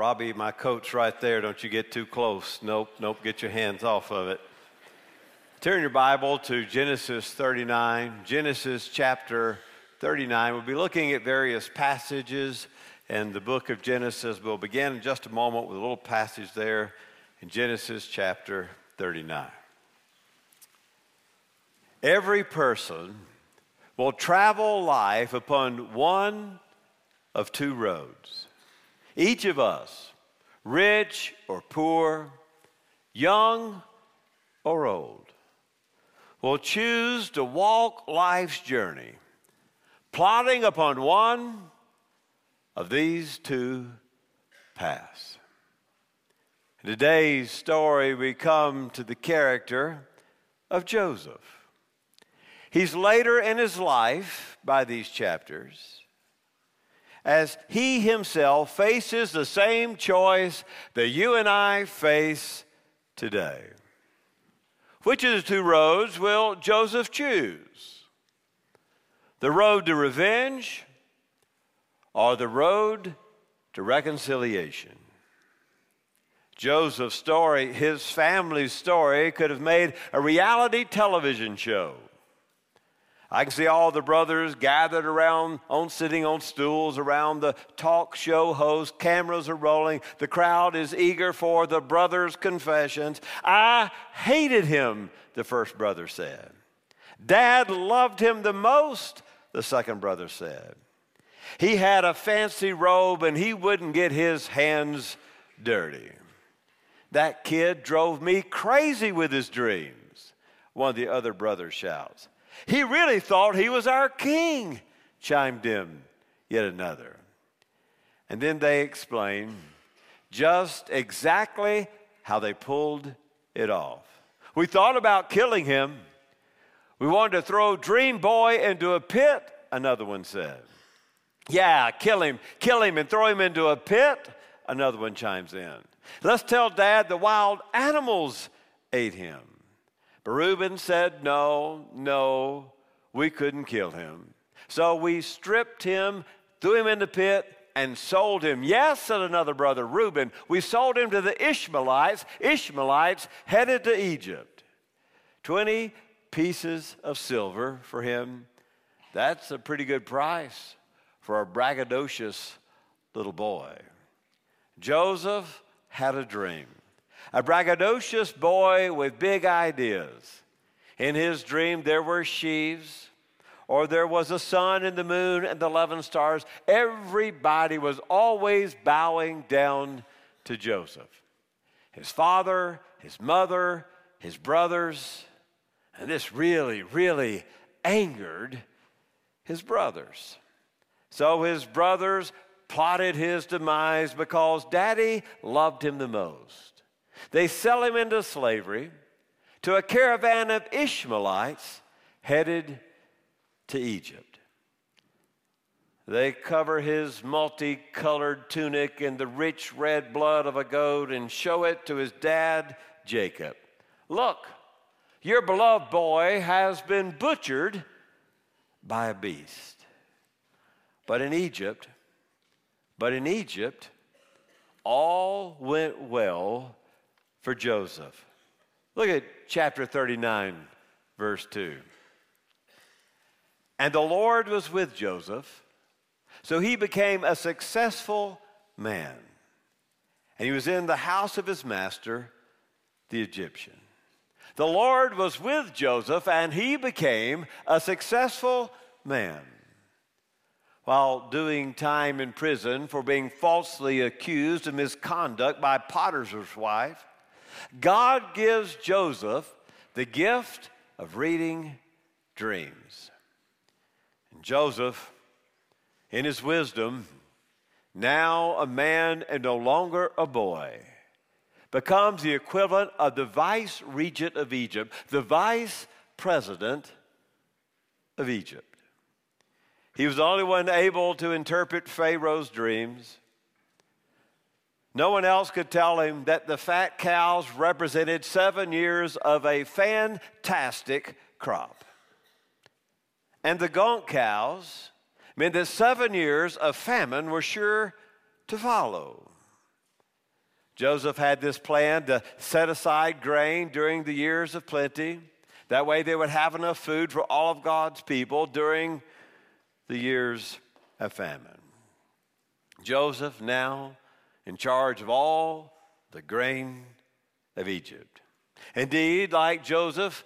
Robbie, my coach right there, don't you get too close. Nope, nope, get your hands off of it. Turn your Bible to Genesis 39, Genesis chapter 39. We'll be looking at various passages in the book of Genesis. We'll begin in just a moment with a little passage there in Genesis chapter 39. Every person will travel life upon one of two roads. Each of us, rich or poor, young or old, will choose to walk life's journey, plotting upon one of these two paths. In today's story, we come to the character of Joseph. He's later in his life, by these chapters, as he himself faces the same choice that you and I face today. Which of the two roads will Joseph choose? The road to revenge or the road to reconciliation? Joseph's story, his family's story, could have made a reality television show. I can see all the brothers gathered around, on sitting on stools around the talk show host. Cameras are rolling. The crowd is eager for the brothers' confessions. I hated him, the first brother said. Dad loved him the most, the second brother said. He had a fancy robe and he wouldn't get his hands dirty. That kid drove me crazy with his dreams, one of the other brothers shouts. He really thought he was our king, chimed in yet another. And then they explained just exactly how they pulled it off. We thought about killing him. We wanted to throw Dream Boy into a pit, another one said. Yeah, kill him, kill him and throw him into a pit, another one chimes in. Let's tell Dad the wild animals ate him. But Reuben said, No, no, we couldn't kill him. So we stripped him, threw him in the pit, and sold him. Yes, said another brother, Reuben, we sold him to the Ishmaelites. Ishmaelites headed to Egypt. 20 pieces of silver for him. That's a pretty good price for a braggadocious little boy. Joseph had a dream a braggadocious boy with big ideas. In his dream, there were sheaves, or there was a sun and the moon and the 11 stars. Everybody was always bowing down to Joseph. His father, his mother, his brothers, and this really, really angered his brothers. So his brothers plotted his demise because daddy loved him the most. They sell him into slavery to a caravan of Ishmaelites headed to Egypt. They cover his multicolored tunic in the rich red blood of a goat and show it to his dad, Jacob. Look, your beloved boy has been butchered by a beast. But in Egypt, but in Egypt, all went well for Joseph. Look at chapter 39, verse 2. And the Lord was with Joseph, so he became a successful man. And he was in the house of his master, the Egyptian. The Lord was with Joseph, and he became a successful man. While doing time in prison for being falsely accused of misconduct by Potiphar's wife, God gives Joseph the gift of reading dreams. And Joseph, in his wisdom, now a man and no longer a boy, becomes the equivalent of the vice regent of Egypt, the vice president of Egypt. He was the only one able to interpret Pharaoh's dreams. No one else could tell him that the fat cows represented seven years of a fantastic crop. And the gaunt cows meant that seven years of famine were sure to follow. Joseph had this plan to set aside grain during the years of plenty. That way, they would have enough food for all of God's people during the years of famine. Joseph, now in charge of all the grain of Egypt. Indeed, like Joseph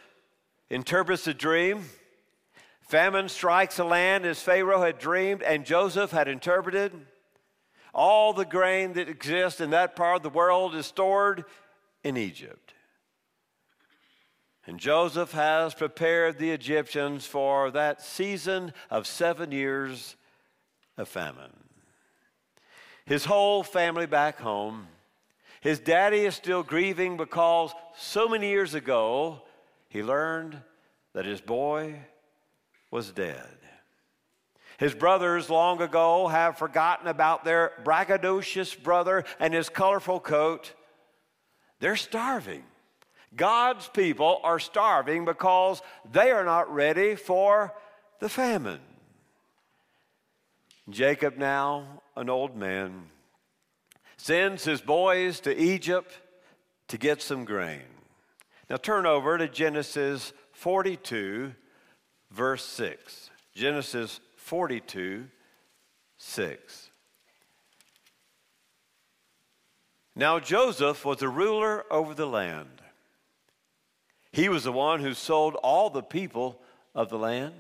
interprets the dream, famine strikes the land as Pharaoh had dreamed and Joseph had interpreted. All the grain that exists in that part of the world is stored in Egypt. And Joseph has prepared the Egyptians for that season of seven years of famine. His whole family back home, his daddy is still grieving because so many years ago he learned that his boy was dead. His brothers long ago have forgotten about their braggadocious brother and his colorful coat. They're starving. God's people are starving because they are not ready for the famine. Jacob, now an old man, sends his boys to Egypt to get some grain. Now turn over to Genesis 42, verse 6. Genesis 42, 6. Now Joseph was a ruler over the land. He was the one who sold all the people of the land.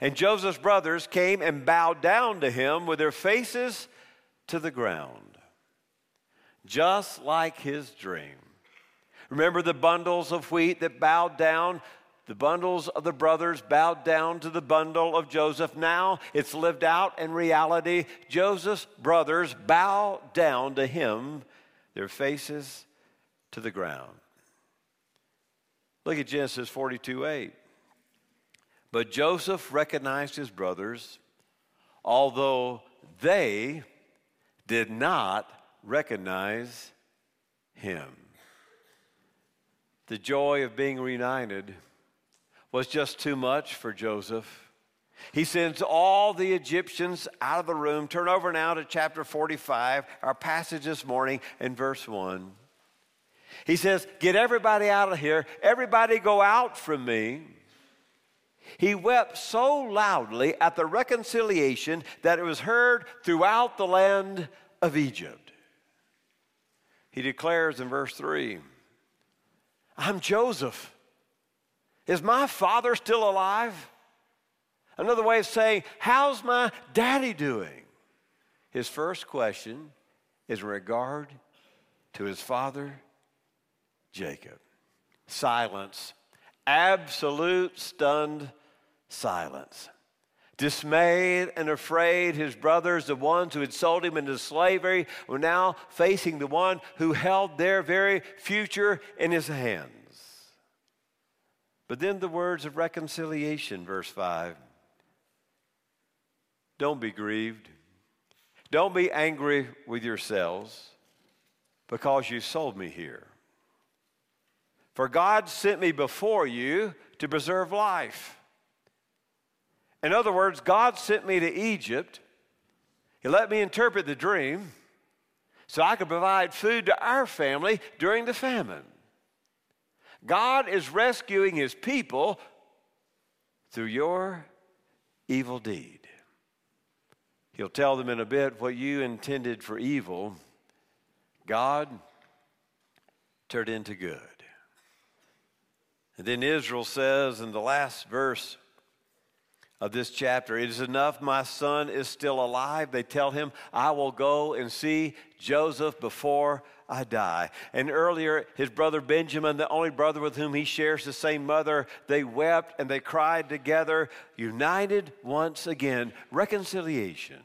And Joseph's brothers came and bowed down to him with their faces to the ground, just like his dream. Remember the bundles of wheat that bowed down? The bundles of the brothers bowed down to the bundle of Joseph. Now it's lived out in reality. Joseph's brothers bow down to him, their faces to the ground. Look at Genesis 42 8. But Joseph recognized his brothers, although they did not recognize him. The joy of being reunited was just too much for Joseph. He sends all the Egyptians out of the room. Turn over now to chapter 45, our passage this morning, in verse 1. He says, Get everybody out of here. Everybody go out from me. He wept so loudly at the reconciliation that it was heard throughout the land of Egypt. He declares in verse 3 I'm Joseph. Is my father still alive? Another way of saying, How's my daddy doing? His first question is in regard to his father, Jacob. Silence, absolute stunned silence. Dismayed and afraid, his brothers, the ones who had sold him into slavery, were now facing the one who held their very future in his hands. But then the words of reconciliation, verse 5. Don't be grieved. Don't be angry with yourselves because you sold me here. For God sent me before you to preserve life. In other words, God sent me to Egypt. He let me interpret the dream so I could provide food to our family during the famine. God is rescuing his people through your evil deed. He'll tell them in a bit what you intended for evil, God turned into good. And then Israel says in the last verse of this chapter. It is enough my son is still alive. They tell him, I will go and see Joseph before I die. And earlier, his brother Benjamin, the only brother with whom he shares the same mother, they wept and they cried together, united once again. Reconciliation.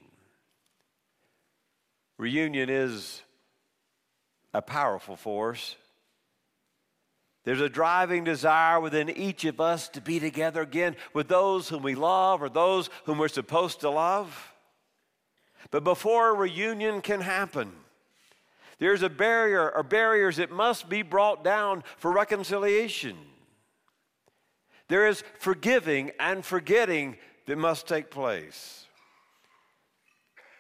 Reunion is a powerful force. There's a driving desire within each of us to be together again with those whom we love or those whom we're supposed to love. But before a reunion can happen, there's a barrier or barriers that must be brought down for reconciliation. There is forgiving and forgetting that must take place.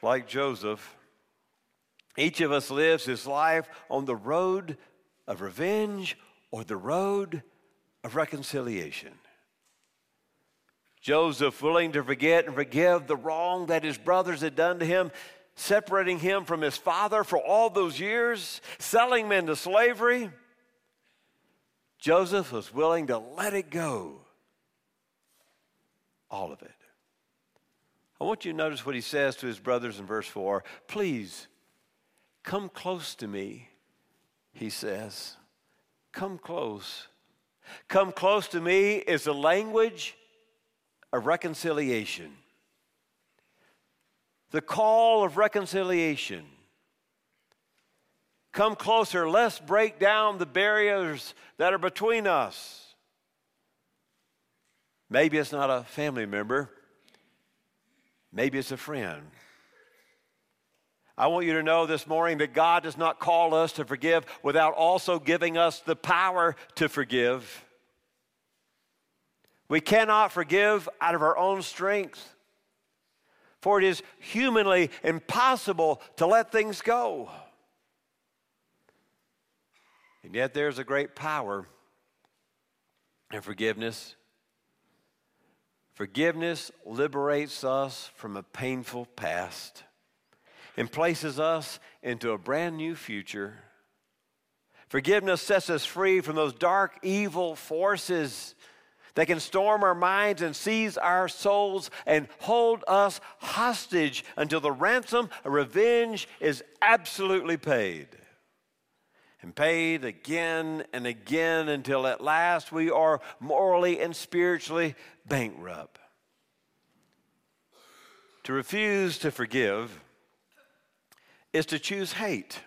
Like Joseph, Each of us lives his life on the road of revenge or the road of reconciliation. Joseph, willing to forget and forgive the wrong that his brothers had done to him, separating him from his father for all those years, selling him into slavery. Joseph was willing to let it go. All of it. I want you to notice what he says to his brothers in verse 4. Please come close to me, he says. Come close. Come close to me is the language of reconciliation. The call of reconciliation. Come closer. Let's break down the barriers that are between us. Maybe it's not a family member, maybe it's a friend. I want you to know this morning that God does not call us to forgive without also giving us the power to forgive. We cannot forgive out of our own strength, for it is humanly impossible to let things go. And yet, there's a great power in forgiveness. Forgiveness liberates us from a painful past and places us into a brand new future. Forgiveness sets us free from those dark, evil forces that can storm our minds and seize our souls and hold us hostage until the ransom of revenge is absolutely paid. And paid again and again until at last we are morally and spiritually bankrupt. To refuse to forgive is to choose hate.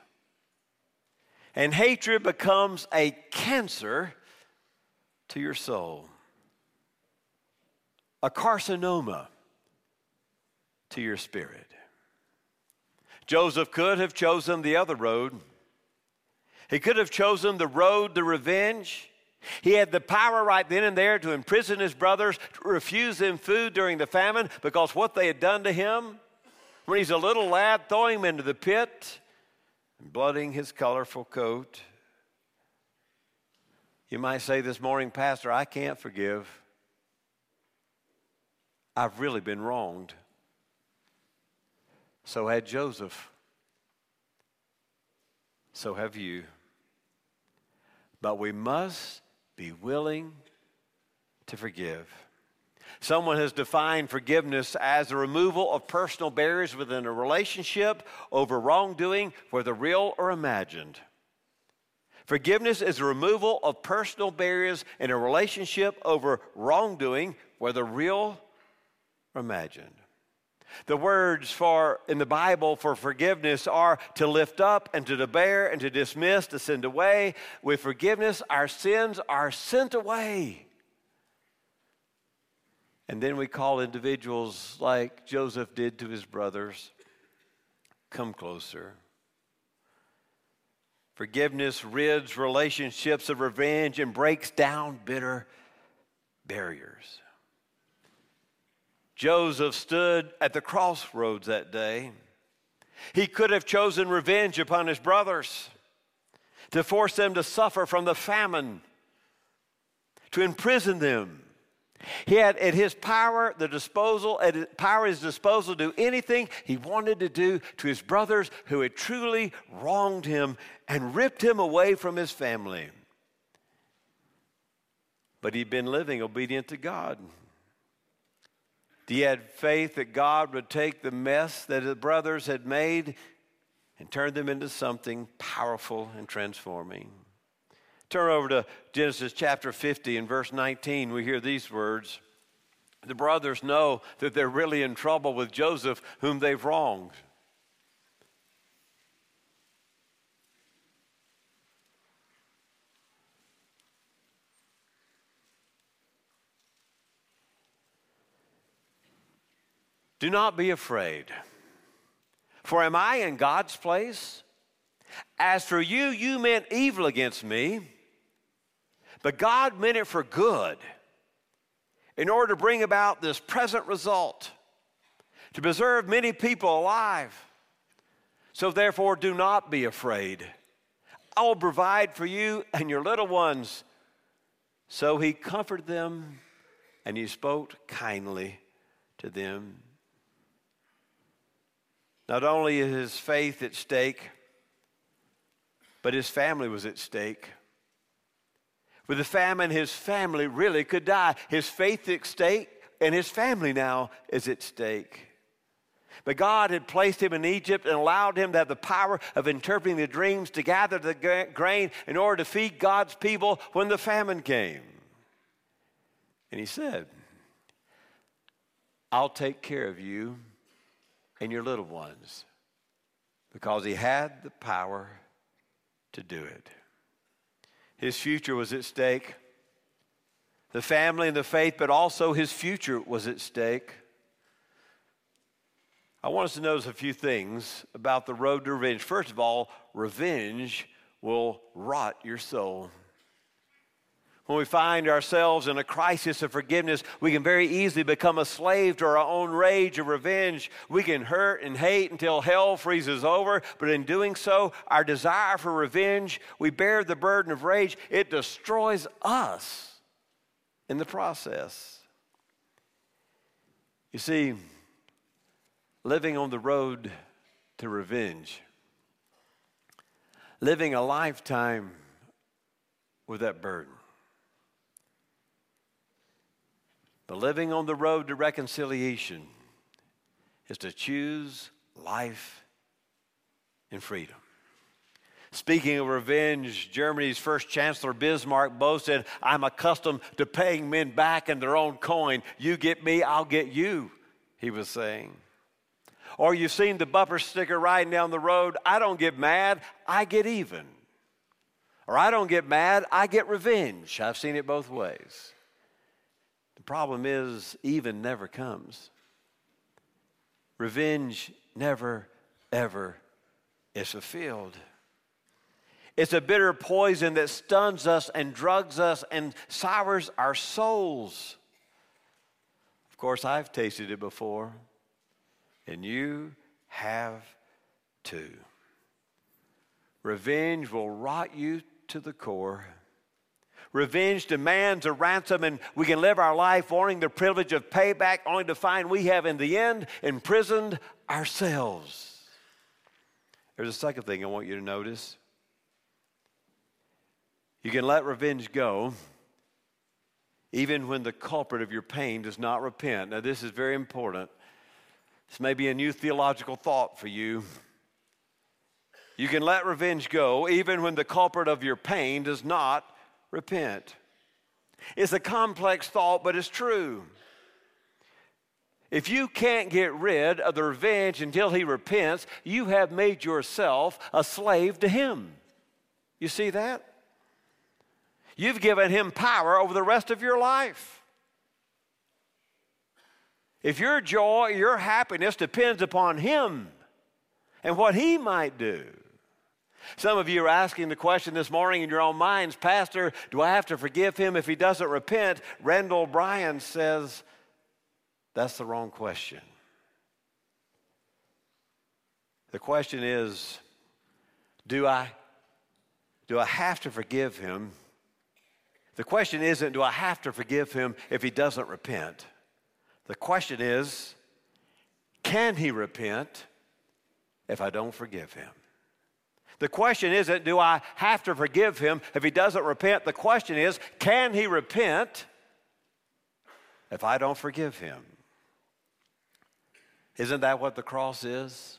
And hatred becomes a cancer to your soul, a carcinoma to your spirit. Joseph could have chosen the other road. He could have chosen the road to revenge. He had the power right then and there to imprison his brothers, to refuse them food during the famine because what they had done to him when he's a little lad, throwing him into the pit and blooding his colorful coat. You might say this morning, Pastor, I can't forgive. I've really been wronged. So had Joseph. So have you. But we must be willing to forgive. Someone has defined forgiveness as the removal of personal barriers within a relationship over wrongdoing, whether real or imagined. Forgiveness is the removal of personal barriers in a relationship over wrongdoing, whether real or imagined. The words for in the Bible for forgiveness are to lift up and to bear and to dismiss, to send away. With forgiveness, our sins are sent away. And then we call individuals like Joseph did to his brothers come closer. Forgiveness rids relationships of revenge and breaks down bitter barriers. Joseph stood at the crossroads that day. He could have chosen revenge upon his brothers to force them to suffer from the famine, to imprison them he had at his power, the disposal, at his power his disposal to do anything he wanted to do to his brothers who had truly wronged him and ripped him away from his family. But he'd been living obedient to God. He had faith that God would take the mess that his brothers had made and turn them into something powerful and transforming. Turn over to Genesis chapter 50 and verse 19. We hear these words. The brothers know that they're really in trouble with Joseph, whom they've wronged. Do not be afraid. For am I in God's place? As for you, you meant evil against me but God meant it for good in order to bring about this present result, to preserve many people alive. So therefore, do not be afraid. I will provide for you and your little ones. So he comforted them and he spoke kindly to them. Not only is his faith at stake, but his family was at stake. With the famine, his family really could die. His faith at stake, and his family now is at stake. But God had placed him in Egypt and allowed him to have the power of interpreting the dreams to gather the grain in order to feed God's people when the famine came. And he said, I'll take care of you and your little ones because he had the power to do it. His future was at stake. The family and the faith, but also his future was at stake. I want us to notice a few things about the road to revenge. First of all, revenge will rot your soul. When we find ourselves in a crisis of forgiveness, we can very easily become a slave to our own rage of revenge. We can hurt and hate until hell freezes over, but in doing so, our desire for revenge, we bear the burden of rage. It destroys us in the process. You see, living on the road to revenge, living a lifetime with that burden. But living on the road to reconciliation is to choose life and freedom. Speaking of revenge, Germany's first Chancellor Bismarck boasted, I'm accustomed to paying men back in their own coin. You get me, I'll get you, he was saying. Or you've seen the bumper sticker riding down the road, I don't get mad, I get even. Or I don't get mad, I get revenge. I've seen it both ways. Problem is, even never comes. Revenge never, ever is fulfilled. It's a bitter poison that stuns us and drugs us and sours our souls. Of course, I've tasted it before and you have too. Revenge will rot you to the core. Revenge demands a ransom, and we can live our life wanting the privilege of payback, only to find we have, in the end, imprisoned ourselves. There's a second thing I want you to notice. You can let revenge go even when the culprit of your pain does not repent. Now, this is very important. This may be a new theological thought for you. You can let revenge go even when the culprit of your pain does not repent. It's a complex thought, but it's true. If you can't get rid of the revenge until he repents, you have made yourself a slave to him. You see that? You've given him power over the rest of your life. If your joy, your happiness depends upon Him and what He might do. Some of you are asking the question this morning in your own minds, Pastor, do I have to forgive him if he doesn't repent? Randall Bryan says, that's the wrong question. The question is, do I do I have to forgive him? The question isn't do I have to forgive him if he doesn't repent? The question is can he repent if I don't forgive him? The question isn't, do I have to forgive him if he doesn't repent? The question is, can he repent if I don't forgive him? Isn't that what the cross is?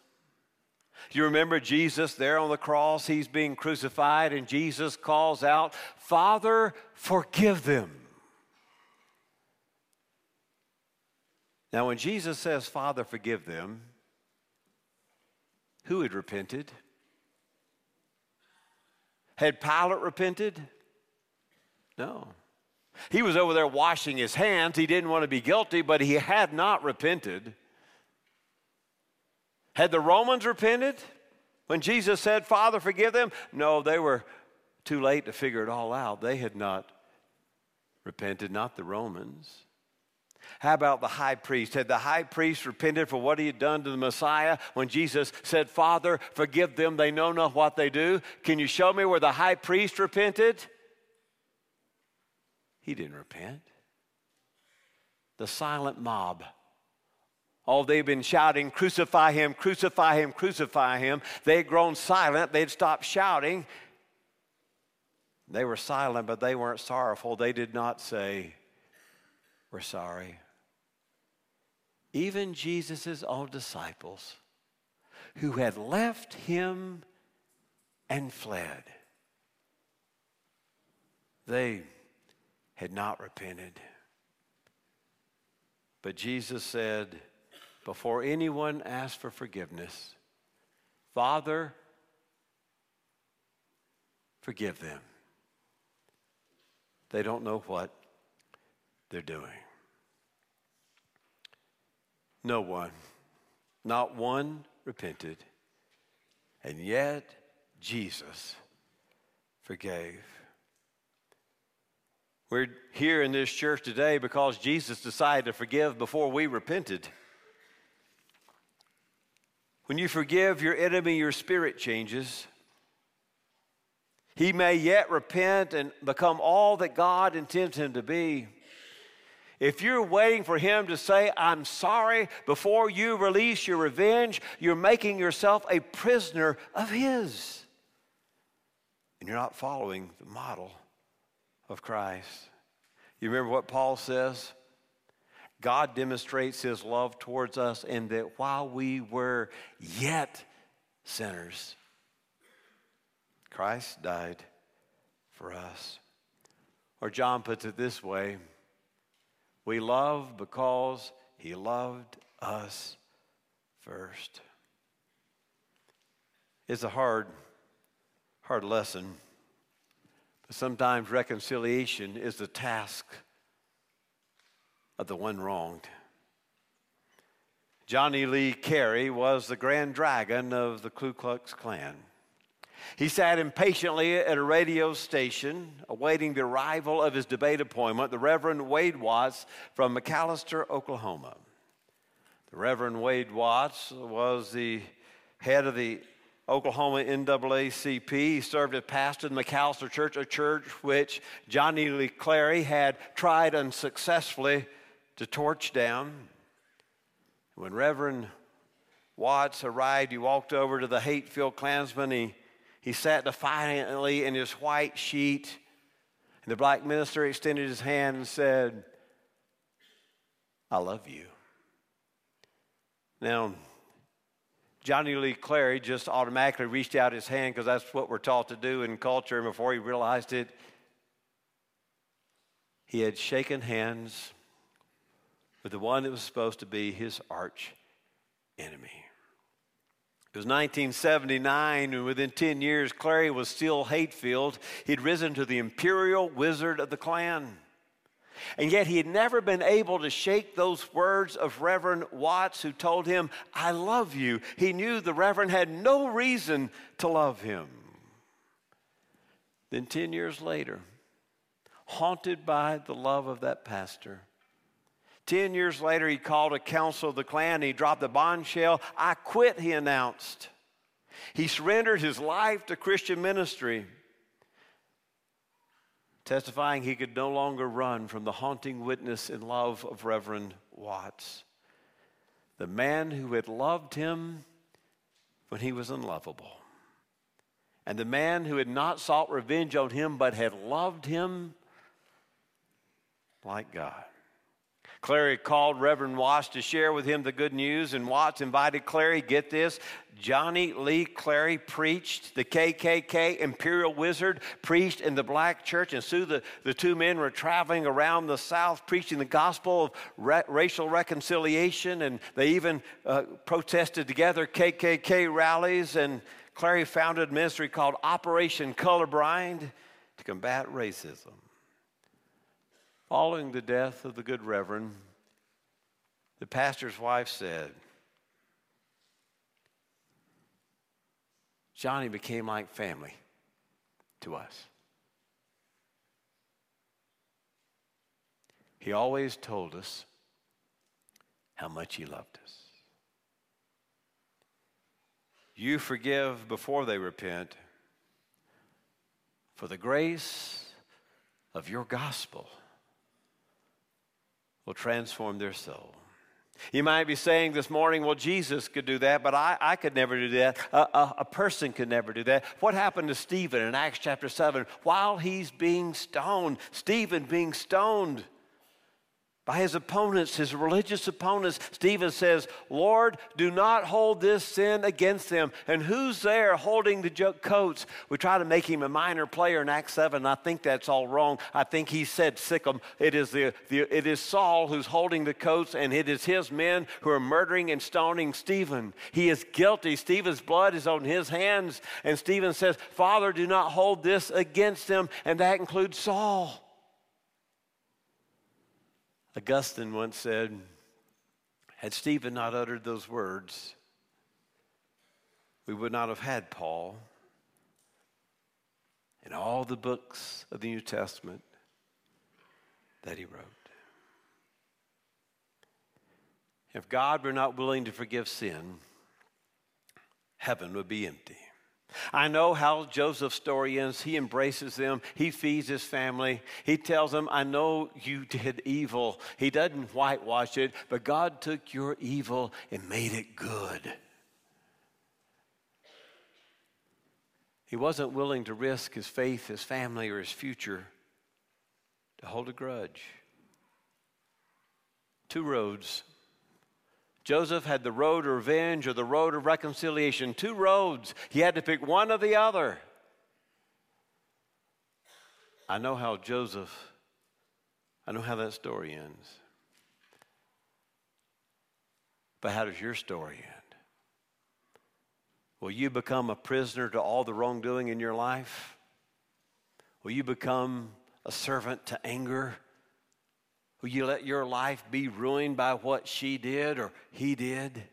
You remember Jesus there on the cross? He's being crucified, and Jesus calls out, Father, forgive them. Now, when Jesus says, Father, forgive them, who had repented? Had Pilate repented? No. He was over there washing his hands. He didn't want to be guilty, but he had not repented. Had the Romans repented when Jesus said, Father, forgive them? No, they were too late to figure it all out. They had not repented, not the Romans. How about the high priest? Had the high priest repented for what he had done to the Messiah when Jesus said, Father, forgive them, they know not what they do? Can you show me where the high priest repented? He didn't repent. The silent mob. All they've been shouting, Crucify him, crucify him, crucify him. They had grown silent. They'd stopped shouting. They were silent, but they weren't sorrowful. They did not say, We're sorry even Jesus' own disciples, who had left him and fled, they had not repented. But Jesus said, before anyone asked for forgiveness, Father, forgive them. They don't know what they're doing. No one, not one repented. And yet, Jesus forgave. We're here in this church today because Jesus decided to forgive before we repented. When you forgive your enemy, your spirit changes. He may yet repent and become all that God intends him to be. If you're waiting for him to say, I'm sorry, before you release your revenge, you're making yourself a prisoner of his. And you're not following the model of Christ. You remember what Paul says? God demonstrates his love towards us in that while we were yet sinners, Christ died for us. Or John puts it this way we love because he loved us first. It's a hard, hard lesson. But sometimes reconciliation is the task of the one wronged. Johnny Lee Clary was the grand dragon of the Ku Klux Klan. He sat impatiently at a radio station awaiting the arrival of his debate appointment, the Reverend Wade Watts from McAlester, Oklahoma. The Reverend Wade Watts was the head of the Oklahoma NAACP. He served as pastor in the McAlester Church, a church which Johnny Lee Clary had tried unsuccessfully to torch down. When Reverend Watts arrived, he walked over to the hate filled Klansman. He he sat defiantly in his white sheet, and the black minister extended his hand and said, I love you. Now, Johnny Lee Clary just automatically reached out his hand because that's what we're taught to do in culture. And before he realized it, he had shaken hands with the one that was supposed to be his arch enemy. It was 1979, and within 10 years, Clary was still Hatefield. He'd risen to the imperial wizard of the Klan. And yet, he had never been able to shake those words of Reverend Watts, who told him, I love you. He knew the Reverend had no reason to love him. Then, 10 years later, haunted by the love of that pastor, Ten years later, he called a council of the Klan. He dropped the bombshell. I quit, he announced. He surrendered his life to Christian ministry, testifying he could no longer run from the haunting witness and love of Reverend Watts, the man who had loved him when he was unlovable, and the man who had not sought revenge on him but had loved him like God. Clary called Reverend Watts to share with him the good news, and Watts invited Clary, get this, Johnny Lee Clary preached, the KKK Imperial Wizard preached in the black church, and so the, the two men were traveling around the South preaching the gospel of ra- racial reconciliation, and they even uh, protested together KKK rallies, and Clary founded a ministry called Operation Colorblind to combat racism. Following the death of the good reverend, the pastor's wife said, Johnny became like family to us. He always told us how much He loved us. You forgive before they repent, for the grace of your gospel will transform their soul. You might be saying this morning, well, Jesus could do that, but I, I could never do that. A, a, a person could never do that. What happened to Stephen in Acts chapter 7? While he's being stoned, Stephen being stoned, by his opponents, his religious opponents, Stephen says, Lord, do not hold this sin against them. And who's there holding the coats? We try to make him a minor player in Acts 7. I think that's all wrong. I think he said, Sickam. It is, the, the, it is Saul who's holding the coats, and it is his men who are murdering and stoning Stephen. He is guilty. Stephen's blood is on his hands. And Stephen says, Father, do not hold this against them. And that includes Saul. Augustine once said, had Stephen not uttered those words, we would not have had Paul and all the books of the New Testament that he wrote. If God were not willing to forgive sin, heaven would be empty. I know how Joseph's story ends. He embraces them, he feeds his family. He tells them, I know you did evil. He doesn't whitewash it, but God took your evil and made it good. He wasn't willing to risk his faith, his family, or his future to hold a grudge. Two roads Joseph had the road of revenge or the road of reconciliation. Two roads. He had to pick one or the other. I know how Joseph, I know how that story ends. But how does your story end? Will you become a prisoner to all the wrongdoing in your life? Will you become a servant to anger? Will you let your life be ruined by what she did or he did?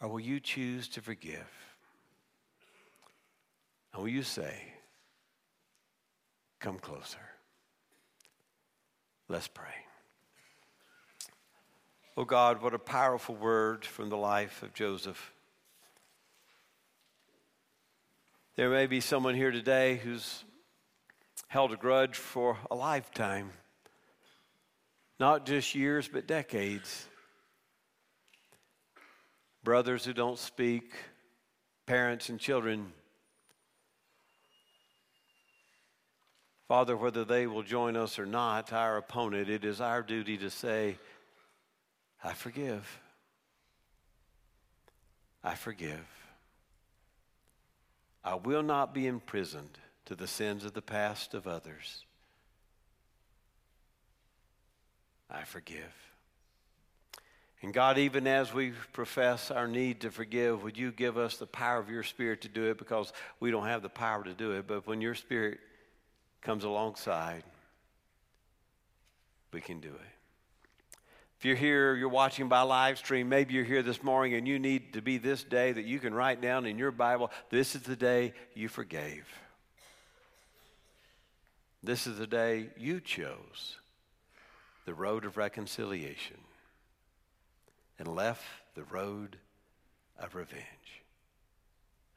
Or will you choose to forgive? And will you say, Come closer? Let's pray. Oh God, what a powerful word from the life of Joseph. There may be someone here today who's held a grudge for a lifetime not just years, but decades. Brothers who don't speak, parents and children. Father, whether they will join us or not, our opponent, it is our duty to say, I forgive. I forgive. I will not be imprisoned to the sins of the past of others. I forgive. And God, even as we profess our need to forgive, would you give us the power of your Spirit to do it because we don't have the power to do it. But when your Spirit comes alongside, we can do it. If you're here, you're watching by live stream, maybe you're here this morning and you need to be this day that you can write down in your Bible this is the day you forgave. This is the day you chose the road of reconciliation and left the road of revenge.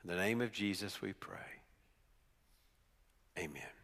In the name of Jesus, we pray. Amen.